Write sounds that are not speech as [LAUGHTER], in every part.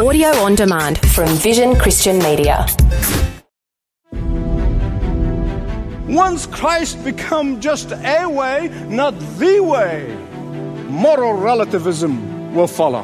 Audio on demand from Vision Christian Media. Once Christ become just a way, not the way, moral relativism will follow.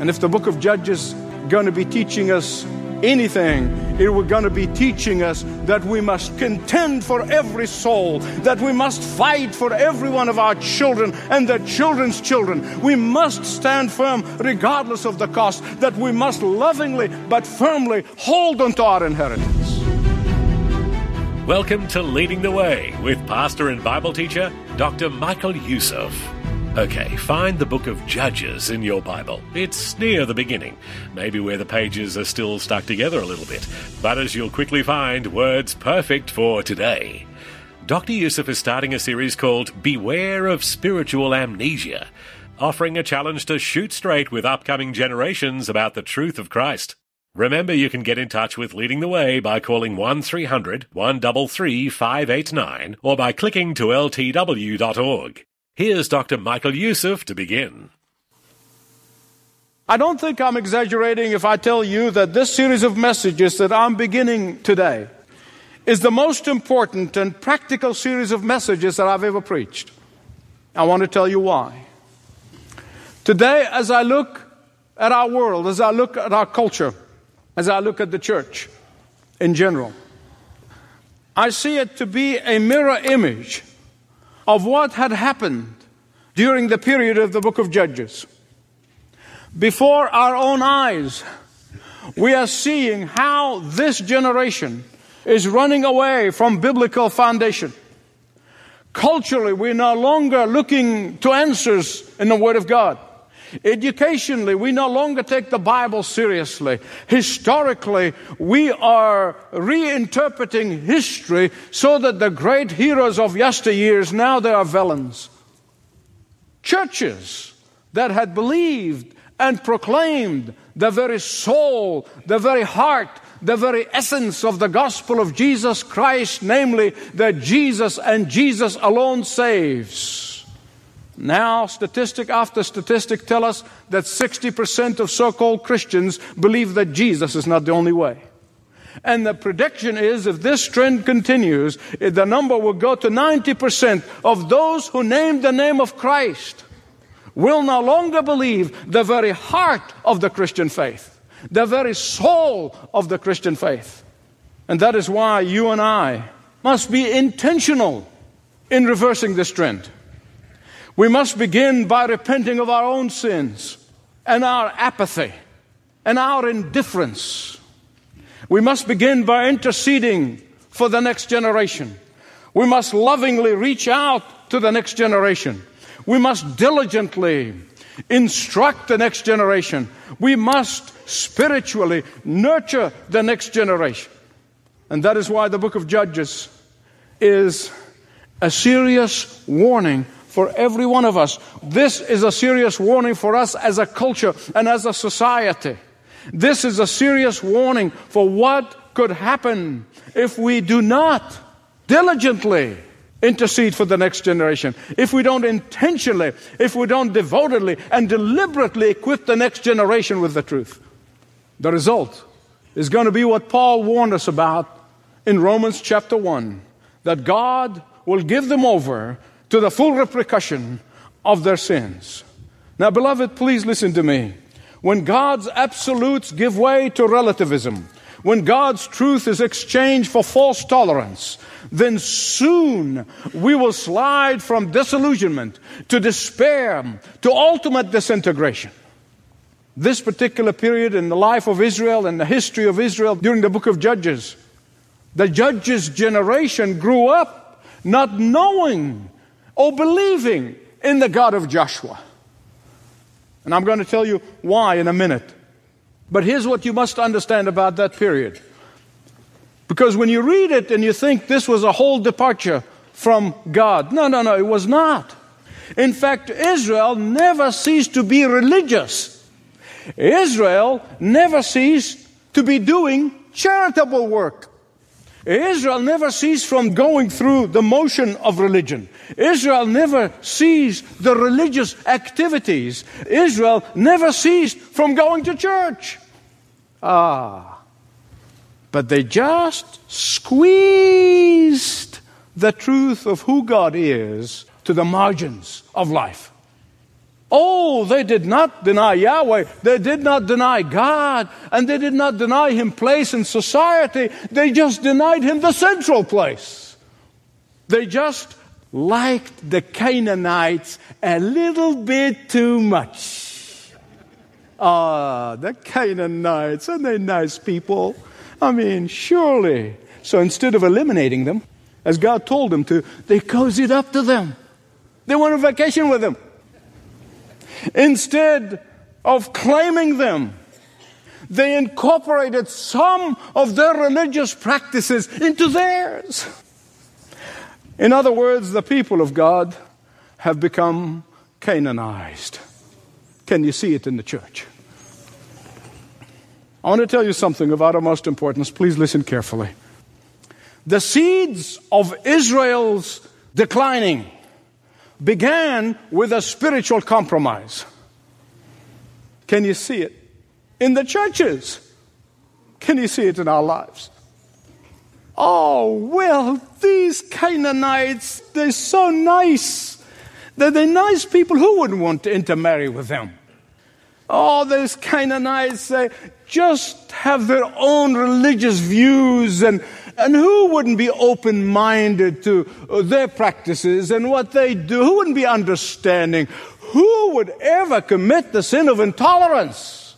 And if the book of Judges is going to be teaching us anything, it was going to be teaching us that we must contend for every soul, that we must fight for every one of our children and their children's children. We must stand firm regardless of the cost, that we must lovingly but firmly hold on to our inheritance. Welcome to Leading the Way with pastor and Bible teacher Dr. Michael Youssef. Okay, find the book of Judges in your Bible. It's near the beginning, maybe where the pages are still stuck together a little bit, but as you'll quickly find, words perfect for today. Dr. Youssef is starting a series called Beware of Spiritual Amnesia, offering a challenge to shoot straight with upcoming generations about the truth of Christ. Remember, you can get in touch with Leading the Way by calling 1300 133 589 or by clicking to ltw.org. Here's Dr. Michael Youssef to begin. I don't think I'm exaggerating if I tell you that this series of messages that I'm beginning today is the most important and practical series of messages that I've ever preached. I want to tell you why. Today, as I look at our world, as I look at our culture, as I look at the church in general, I see it to be a mirror image of what had happened during the period of the book of Judges. Before our own eyes, we are seeing how this generation is running away from biblical foundation. Culturally, we're no longer looking to answers in the Word of God. Educationally, we no longer take the Bible seriously. Historically, we are reinterpreting history so that the great heroes of yesteryears now they are villains. Churches that had believed and proclaimed the very soul, the very heart, the very essence of the gospel of Jesus Christ, namely that Jesus and Jesus alone saves now, statistic after statistic tell us that 60% of so called Christians believe that Jesus is not the only way. And the prediction is if this trend continues, eh, the number will go to 90% of those who name the name of Christ will no longer believe the very heart of the Christian faith, the very soul of the Christian faith. And that is why you and I must be intentional in reversing this trend. We must begin by repenting of our own sins and our apathy and our indifference. We must begin by interceding for the next generation. We must lovingly reach out to the next generation. We must diligently instruct the next generation. We must spiritually nurture the next generation. And that is why the book of Judges is a serious warning for every one of us. This is a serious warning for us as a culture and as a society. This is a serious warning for what could happen if we do not diligently intercede for the next generation, if we don't intentionally, if we don't devotedly and deliberately equip the next generation with the truth. The result is going to be what Paul warned us about in Romans chapter 1 that God will give them over to the full repercussion of their sins. Now, beloved, please listen to me. When God's absolutes give way to relativism, when God's truth is exchanged for false tolerance, then soon we will slide from disillusionment to despair to ultimate disintegration. This particular period in the life of Israel and the history of Israel during the book of Judges, the Judges' generation grew up not knowing or believing in the God of Joshua. And I'm going to tell you why in a minute. But here's what you must understand about that period. Because when you read it and you think this was a whole departure from God, no, no, no, it was not. In fact, Israel never ceased to be religious. Israel never ceased to be doing charitable work. Israel never ceased from going through the motion of religion. Israel never ceased the religious activities. Israel never ceased from going to church. Ah. But they just squeezed the truth of who God is to the margins of life. Oh, they did not deny Yahweh. They did not deny God. And they did not deny Him place in society. They just denied Him the central place. They just liked the Canaanites a little bit too much. Ah, the Canaanites, and they're nice people. I mean, surely. So instead of eliminating them, as God told them to, they cozied up to them. They went on vacation with them. Instead of claiming them, they incorporated some of their religious practices into theirs. In other words, the people of God have become Canaanized. Can you see it in the church? I want to tell you something of uttermost importance. Please listen carefully. The seeds of Israel's declining began with a spiritual compromise. Can you see it? In the churches. Can you see it in our lives? Oh, well, these Canaanites, they're so nice. They're, they're nice people. Who wouldn't want to intermarry with them? Oh, those Canaanites, they just have their own religious views and and who wouldn't be open minded to uh, their practices and what they do? Who wouldn't be understanding? Who would ever commit the sin of intolerance?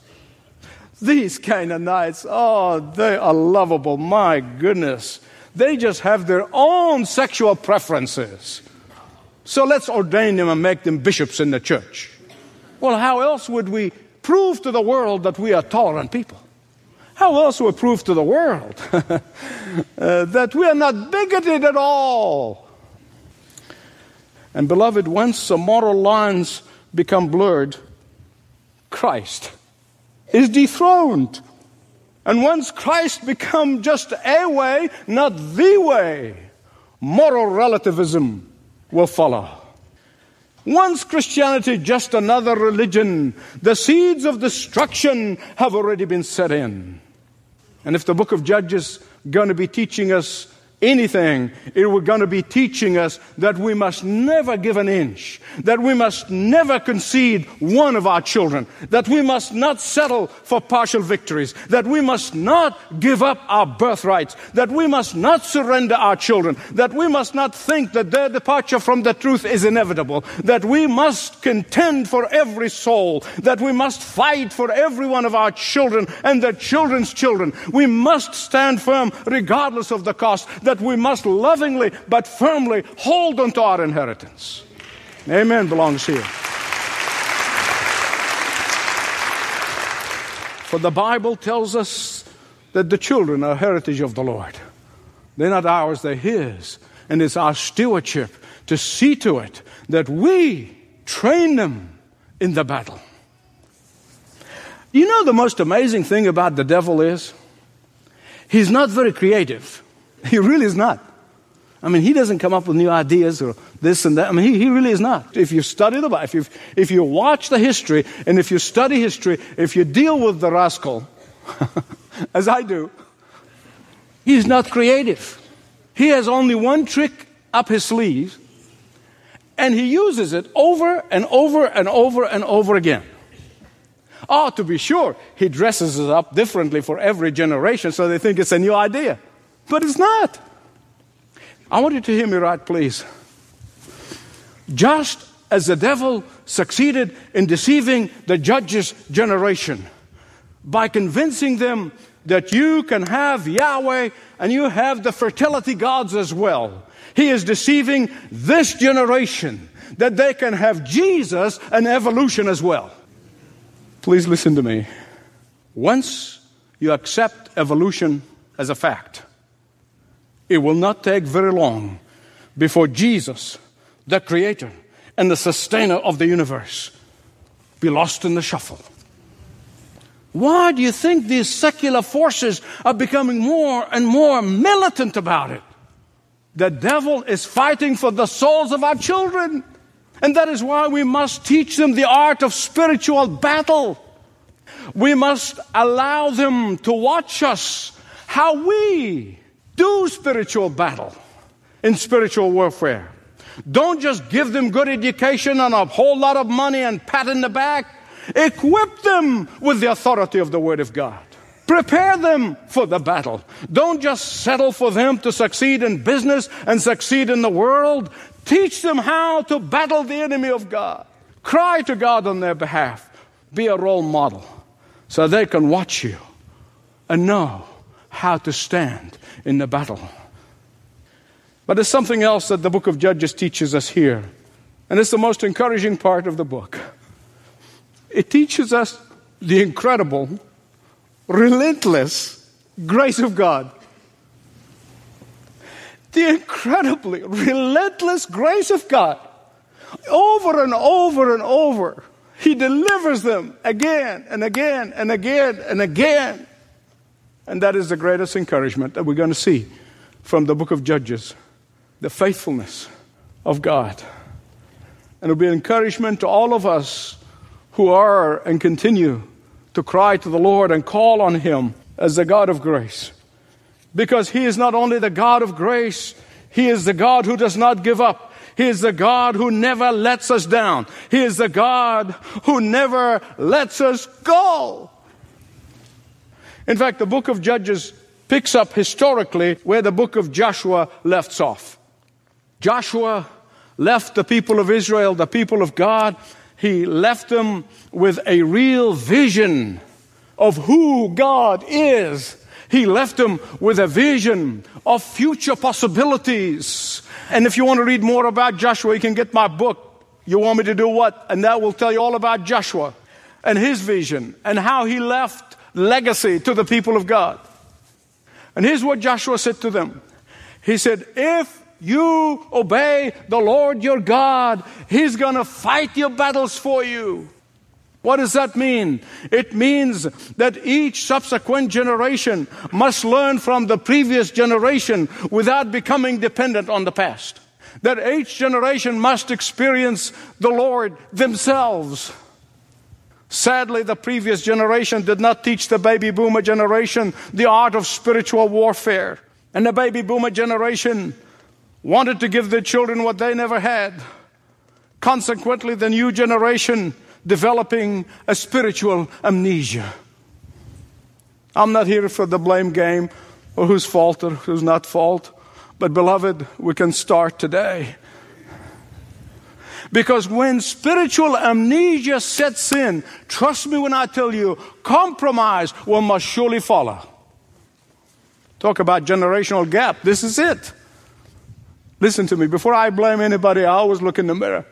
These Canaanites, oh, they are lovable. My goodness. They just have their own sexual preferences. So let's ordain them and make them bishops in the church. Well, how else would we prove to the world that we are tolerant people? How else will prove to the world uh, [LAUGHS] that we are not bigoted at all? And beloved, once the moral lines become blurred, Christ is dethroned. And once Christ become just a way, not the way, moral relativism will follow. Once Christianity just another religion, the seeds of destruction have already been set in. And if the book of Judges going to be teaching us anything, it was going to be teaching us that we must never give an inch, that we must never concede one of our children, that we must not settle for partial victories, that we must not give up our birthrights, that we must not surrender our children, that we must not think that their departure from the truth is inevitable, that we must contend for every soul, that we must fight for every one of our children and their children's children. We must stand firm regardless of the cost that we must lovingly but firmly hold onto our inheritance. Amen belongs here. For the Bible tells us that the children are heritage of the Lord. They're not ours, they're His. And it's our stewardship to see to it that we train them in the battle. You know, the most amazing thing about the devil is he's not very creative. He really is not. I mean, he doesn't come up with new ideas or this and that. I mean, he, he really is not. If you study the Bible, if you, if you watch the history, and if you study history, if you deal with the rascal, [LAUGHS] as I do, he's not creative. He has only one trick up his sleeve, and he uses it over and over and over and over again. Oh, to be sure, he dresses it up differently for every generation so they think it's a new idea. But it's not. I want you to hear me right, please. Just as the devil succeeded in deceiving the judges' generation by convincing them that you can have Yahweh and you have the fertility gods as well, he is deceiving this generation that they can have Jesus and evolution as well. Please listen to me. Once you accept evolution as a fact, it will not take very long before Jesus, the creator and the sustainer of the universe, be lost in the shuffle. Why do you think these secular forces are becoming more and more militant about it? The devil is fighting for the souls of our children. And that is why we must teach them the art of spiritual battle. We must allow them to watch us how we do spiritual battle in spiritual warfare. Don't just give them good education and a whole lot of money and pat in the back. Equip them with the authority of the Word of God. Prepare them for the battle. Don't just settle for them to succeed in business and succeed in the world. Teach them how to battle the enemy of God. Cry to God on their behalf. Be a role model so they can watch you and know how to stand in the battle. But there's something else that the book of Judges teaches us here. And it's the most encouraging part of the book. It teaches us the incredible, relentless grace of God. The incredibly relentless grace of God. Over and over and over. He delivers them again and again and again and again. And that is the greatest encouragement that we're going to see from the book of Judges the faithfulness of God. And it'll be an encouragement to all of us who are and continue to cry to the Lord and call on Him as the God of grace. Because He is not only the God of grace, He is the God who does not give up. He is the God who never lets us down. He is the God who never lets us go. In fact, the book of Judges picks up historically where the book of Joshua left off. Joshua left the people of Israel, the people of God, he left them with a real vision of who God is. He left them with a vision of future possibilities. And if you want to read more about Joshua, you can get my book. You want me to do what? And that will tell you all about Joshua and his vision and how he left legacy to the people of God. And here's what Joshua said to them. He said, If you obey the Lord your God, He's going to fight your battles for you. What does that mean? It means that each subsequent generation must learn from the previous generation without becoming dependent on the past. That each generation must experience the Lord themselves. Sadly, the previous generation did not teach the baby boomer generation the art of spiritual warfare. And the baby boomer generation wanted to give their children what they never had. Consequently, the new generation developing a spiritual amnesia. I'm not here for the blame game or whose fault or who's not fault, but beloved, we can start today. Because when spiritual amnesia sets in, trust me when I tell you, compromise will must surely follow. Talk about generational gap. This is it. Listen to me. Before I blame anybody, I always look in the mirror.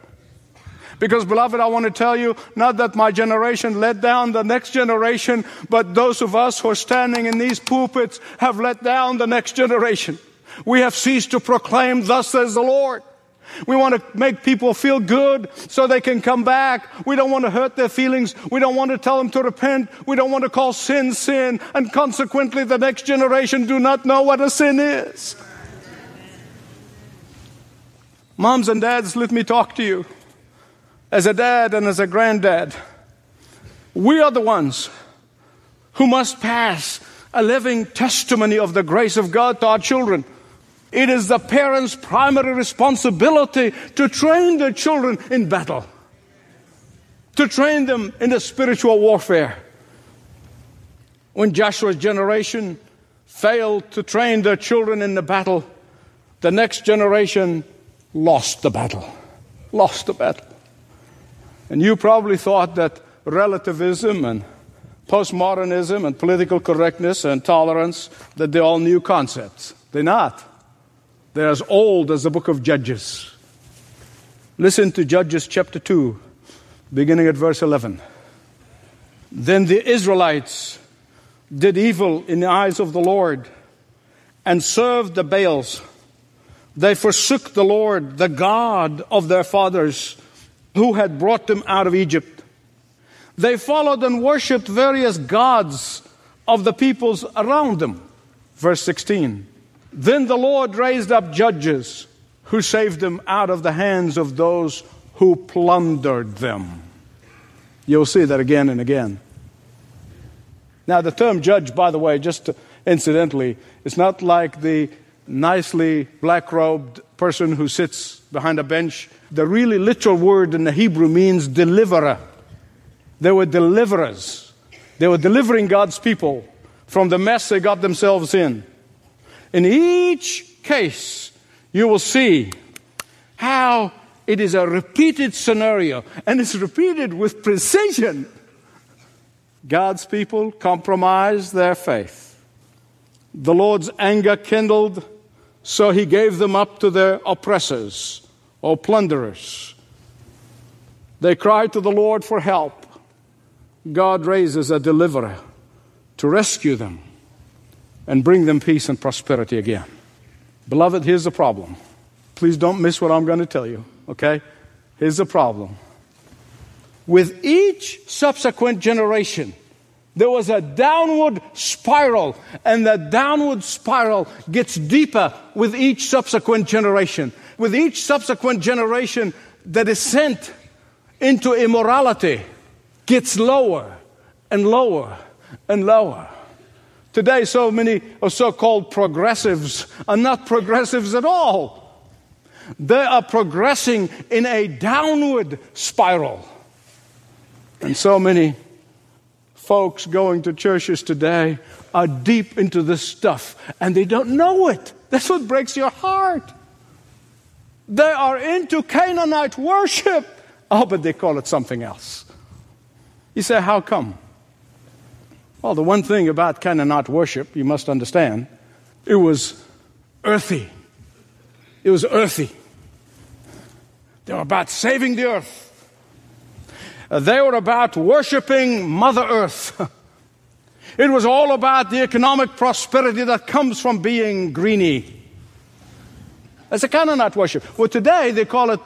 Because, beloved, I want to tell you, not that my generation let down the next generation, but those of us who are standing in these pulpits have let down the next generation. We have ceased to proclaim, Thus says the Lord. We want to make people feel good so they can come back. We don't want to hurt their feelings. We don't want to tell them to repent. We don't want to call sin sin. And consequently, the next generation do not know what a sin is. Moms and dads, let me talk to you. As a dad and as a granddad, we are the ones who must pass a living testimony of the grace of God to our children. It is the parents' primary responsibility to train their children in battle, to train them in the spiritual warfare. When Joshua's generation failed to train their children in the battle, the next generation lost the battle. Lost the battle. And you probably thought that relativism and postmodernism and political correctness and tolerance that they're all new concepts. They're not. They're as old as the book of Judges. Listen to Judges chapter 2, beginning at verse 11. Then the Israelites did evil in the eyes of the Lord and served the Baals they forsook the Lord, the God of their fathers, who had brought them out of Egypt. They followed and worshiped various gods of the peoples around them. Verse 16. Then the Lord raised up judges who saved them out of the hands of those who plundered them. You'll see that again and again. Now, the term judge, by the way, just incidentally, is not like the nicely black robed person who sits behind a bench. The really literal word in the Hebrew means deliverer. They were deliverers. They were delivering God's people from the mess they got themselves in. In each case, you will see how it is a repeated scenario, and it's repeated with precision. God's people compromised their faith. The Lord's anger kindled, so he gave them up to their oppressors or plunderers. They cried to the Lord for help. God raises a deliverer to rescue them and bring them peace and prosperity again. Beloved, here's the problem. Please don't miss what I'm going to tell you, okay? Here's the problem. With each subsequent generation, there was a downward spiral, and the downward spiral gets deeper with each subsequent generation. With each subsequent generation, the descent into immorality gets lower and lower and lower. Today, so many of so called progressives are not progressives at all. They are progressing in a downward spiral. And so many folks going to churches today are deep into this stuff and they don't know it. That's what breaks your heart. They are into Canaanite worship. Oh, but they call it something else. You say, how come? Well, the one thing about Canaanite worship, you must understand, it was earthy. It was earthy. They were about saving the earth. They were about worshiping Mother Earth. [LAUGHS] It was all about the economic prosperity that comes from being greeny. That's a Canaanite worship. Well, today they call it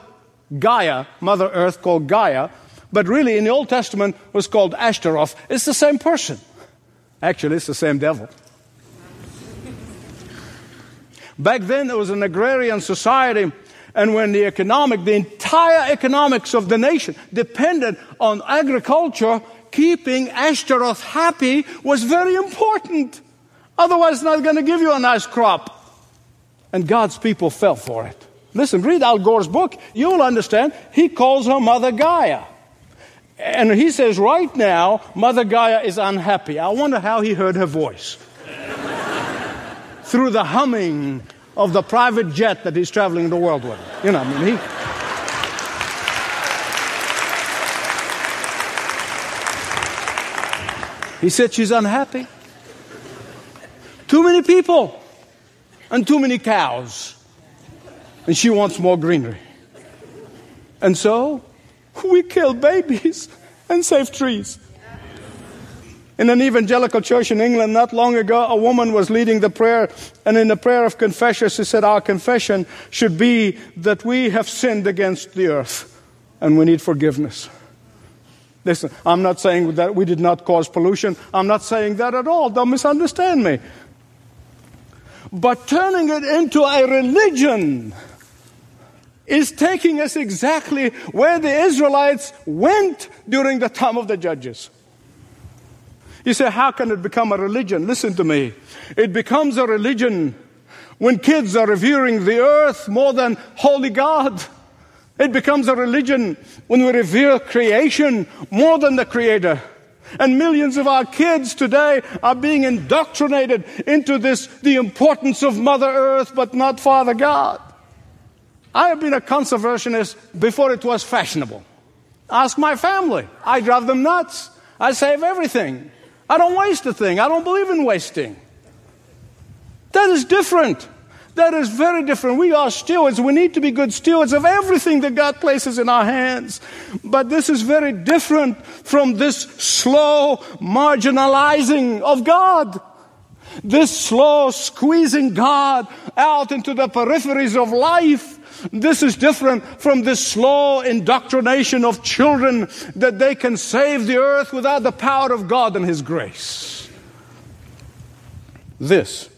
Gaia, Mother Earth called Gaia, but really in the Old Testament was called Ashtaroth. It's the same person. Actually, it's the same devil. Back then, there was an agrarian society, and when the economic, the entire economics of the nation depended on agriculture, keeping Ashtaroth happy was very important. Otherwise, it's not going to give you a nice crop. And God's people fell for it. Listen, read Al Gore's book. You'll understand. He calls her Mother Gaia. And he says, right now, Mother Gaia is unhappy. I wonder how he heard her voice. Through the humming of the private jet that he's traveling the world with. You know, I mean, he. He said she's unhappy. Too many people and too many cows. And she wants more greenery. And so we kill babies and save trees. In an evangelical church in England not long ago, a woman was leading the prayer, and in the prayer of confession, she said, Our confession should be that we have sinned against the earth and we need forgiveness. Listen, I'm not saying that we did not cause pollution. I'm not saying that at all. Don't misunderstand me. But turning it into a religion is taking us exactly where the Israelites went during the time of the judges. You say, how can it become a religion? Listen to me. It becomes a religion when kids are revering the earth more than holy God. It becomes a religion when we revere creation more than the Creator. And millions of our kids today are being indoctrinated into this, the importance of Mother Earth, but not Father God. I have been a conservationist before it was fashionable. Ask my family. I drive them nuts. I save everything. I don't waste a thing. I don't believe in wasting. That is different. That is very different. We are stewards. We need to be good stewards of everything that God places in our hands. But this is very different from this slow marginalizing of God. This slow squeezing God out into the peripheries of life this is different from the slow indoctrination of children that they can save the earth without the power of God and His grace. This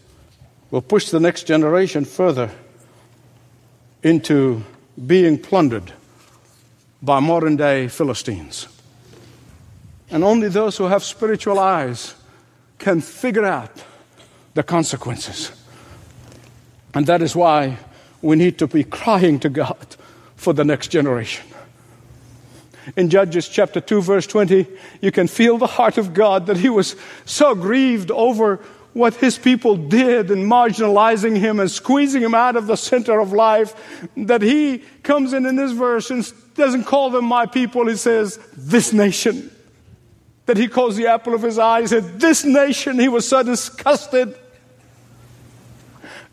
will push the next generation further into being plundered by modern day Philistines. And only those who have spiritual eyes can figure out the consequences. And that is why we need to be crying to God for the next generation. In Judges chapter 2, verse 20, you can feel the heart of God that He was so grieved over what His people did in marginalizing Him and squeezing Him out of the center of life that He comes in in this verse and doesn't call them my people, He says, this nation. That He calls the apple of His eye. He said, this nation. He was so disgusted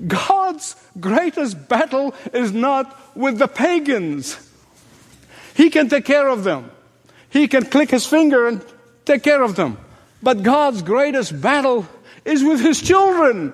God's greatest battle is not with the pagans. He can take care of them. He can click his finger and take care of them. But God's greatest battle is with his children.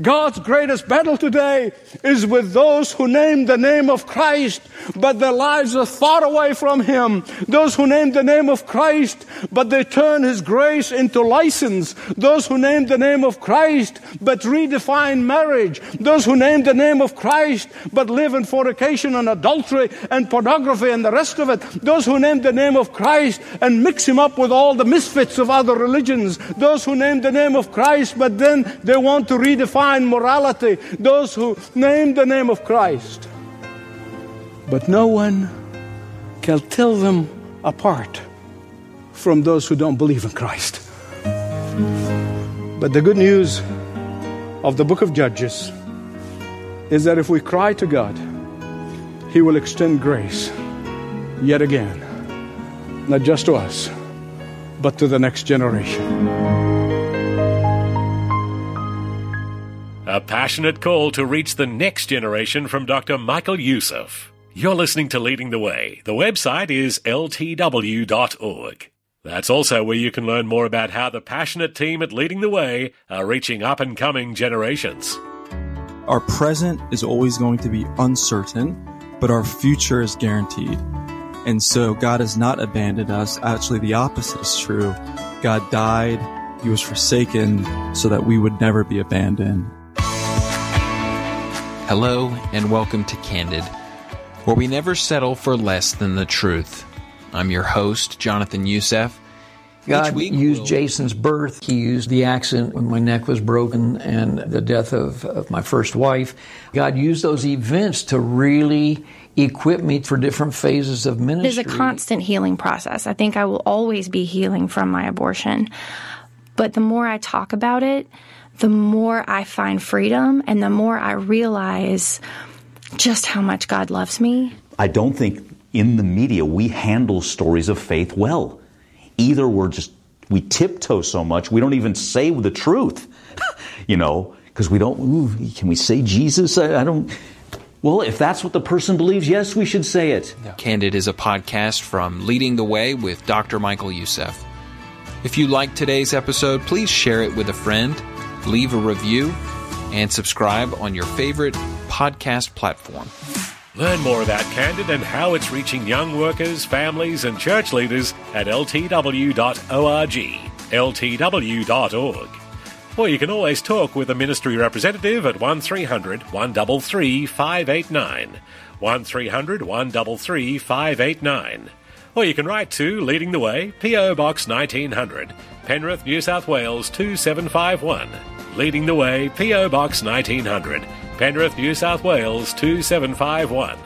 God's greatest battle today is with those who name the name of Christ, but their lives are far away from Him. Those who name the name of Christ, but they turn His grace into license. Those who name the name of Christ, but redefine marriage. Those who name the name of Christ, but live in fornication and adultery and pornography and the rest of it. Those who name the name of Christ and mix Him up with all the misfits of other religions. Those who name the name of Christ, but then they want to redefine morality. Those who name the name of Christ but no one can tell them apart from those who don't believe in Christ. But the good news of the book of Judges is that if we cry to God, He will extend grace yet again, not just to us, but to the next generation. A passionate call to reach the next generation from Dr. Michael Youssef. You're listening to Leading the Way. The website is ltw.org. That's also where you can learn more about how the passionate team at Leading the Way are reaching up and coming generations. Our present is always going to be uncertain, but our future is guaranteed. And so God has not abandoned us. Actually, the opposite is true. God died, He was forsaken so that we would never be abandoned. Hello, and welcome to Candid where we never settle for less than the truth. I'm your host, Jonathan Youssef. God used we'll... Jason's birth. He used the accident when my neck was broken and the death of, of my first wife. God used those events to really equip me for different phases of ministry. There's a constant healing process. I think I will always be healing from my abortion. But the more I talk about it, the more I find freedom and the more I realize just how much God loves me. I don't think in the media we handle stories of faith well. Either we're just, we tiptoe so much, we don't even say the truth, [LAUGHS] you know, because we don't, ooh, can we say Jesus? I, I don't. Well, if that's what the person believes, yes, we should say it. Yeah. Candid is a podcast from Leading the Way with Dr. Michael Youssef. If you like today's episode, please share it with a friend, leave a review, and subscribe on your favorite podcast platform. Learn more about Candid and how it's reaching young workers, families, and church leaders at ltw.org. ltw.org. Or you can always talk with a ministry representative at 1300 133 589. 1300 133 589. Or you can write to Leading the Way, P.O. Box 1900, Penrith, New South Wales 2751. Leading the Way, P.O. Box 1900, Penrith, New South Wales 2751.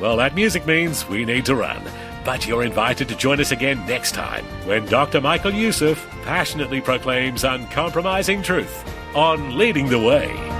Well, that music means we need to run. But you're invited to join us again next time when Dr. Michael Youssef passionately proclaims uncompromising truth on Leading the Way.